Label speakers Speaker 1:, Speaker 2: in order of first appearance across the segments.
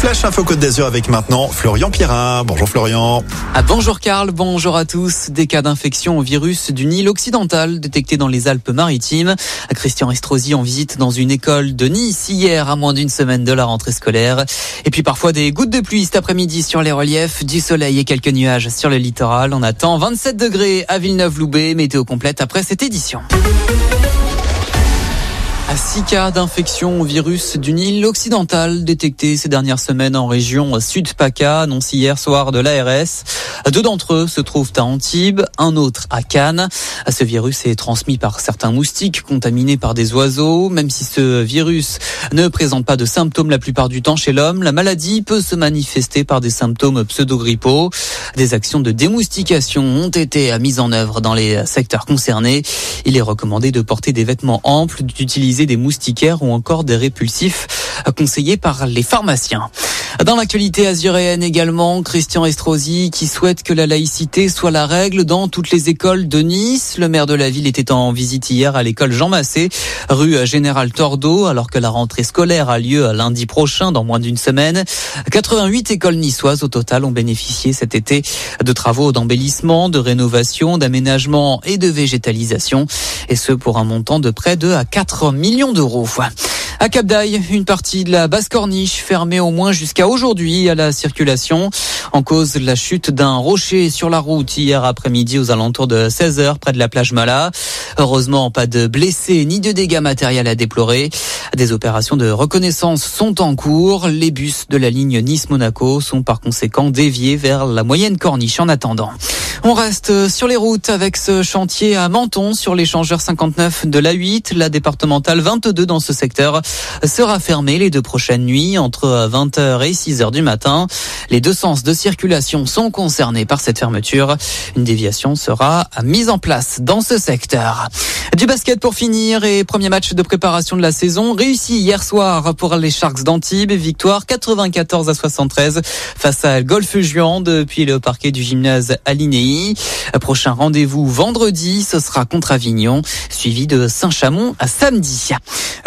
Speaker 1: Flash Info Côte d'Azur avec maintenant Florian Pierrin. Bonjour Florian.
Speaker 2: Ah, bonjour Karl, bonjour à tous. Des cas d'infection au virus du Nil occidental détectés dans les Alpes-Maritimes. Christian Estrosi en visite dans une école de Nice hier à moins d'une semaine de la rentrée scolaire. Et puis parfois des gouttes de pluie cet après-midi sur les reliefs, du soleil et quelques nuages sur le littoral. On attend 27 degrés à Villeneuve-Loubet, météo complète après cette édition. À 6 cas d'infection au virus du Nil occidental détectés ces dernières semaines en région Sud-PACA, annoncé hier soir de l'ARS. Deux d'entre eux se trouvent à Antibes, un autre à Cannes. Ce virus est transmis par certains moustiques contaminés par des oiseaux. Même si ce virus ne présente pas de symptômes la plupart du temps chez l'homme, la maladie peut se manifester par des symptômes pseudo-grippaux. Des actions de démoustication ont été mises en œuvre dans les secteurs concernés. Il est recommandé de porter des vêtements amples, d'utiliser des moustiquaires ou encore des répulsifs conseillés par les pharmaciens. Dans l'actualité azuréenne également, Christian Estrosi qui souhaite que la laïcité soit la règle dans toutes les écoles de Nice. Le maire de la ville était en visite hier à l'école Jean Massé, rue Général Tordeau, alors que la rentrée scolaire a lieu lundi prochain dans moins d'une semaine. 88 écoles niçoises au total ont bénéficié cet été de travaux d'embellissement, de rénovation, d'aménagement et de végétalisation. Et ce pour un montant de près de 4 millions d'euros. À Cap d'Aille, une partie de la basse corniche fermée au moins jusqu'à aujourd'hui à la circulation. En cause, la chute d'un rocher sur la route hier après-midi aux alentours de 16h près de la plage Mala. Heureusement, pas de blessés ni de dégâts matériels à déplorer. Des opérations de reconnaissance sont en cours. Les bus de la ligne Nice-Monaco sont par conséquent déviés vers la moyenne corniche en attendant. On reste sur les routes avec ce chantier à Menton sur l'échangeur 59 de la 8. La départementale 22 dans ce secteur sera fermée les deux prochaines nuits entre 20h et 6h du matin. Les deux sens de circulation sont concernés par cette fermeture. Une déviation sera mise en place dans ce secteur. Du basket pour finir et premier match de préparation de la saison réussi hier soir pour les Sharks d'Antibes. Victoire 94 à 73 face à Golfe Juan depuis le parquet du gymnase Alinéi. Prochain rendez-vous vendredi, ce sera contre Avignon, suivi de Saint-Chamond à samedi.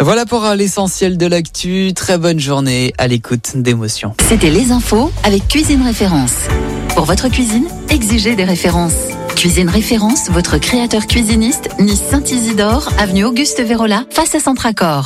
Speaker 2: Voilà pour l'essentiel de l'actu. Très bonne journée à l'écoute d'émotions.
Speaker 3: C'était les infos avec Cuisine Référence. Pour votre cuisine, exigez des références. Cuisine Référence, votre créateur cuisiniste, Nice Saint-Isidore, avenue Auguste Vérola, face à Centracor.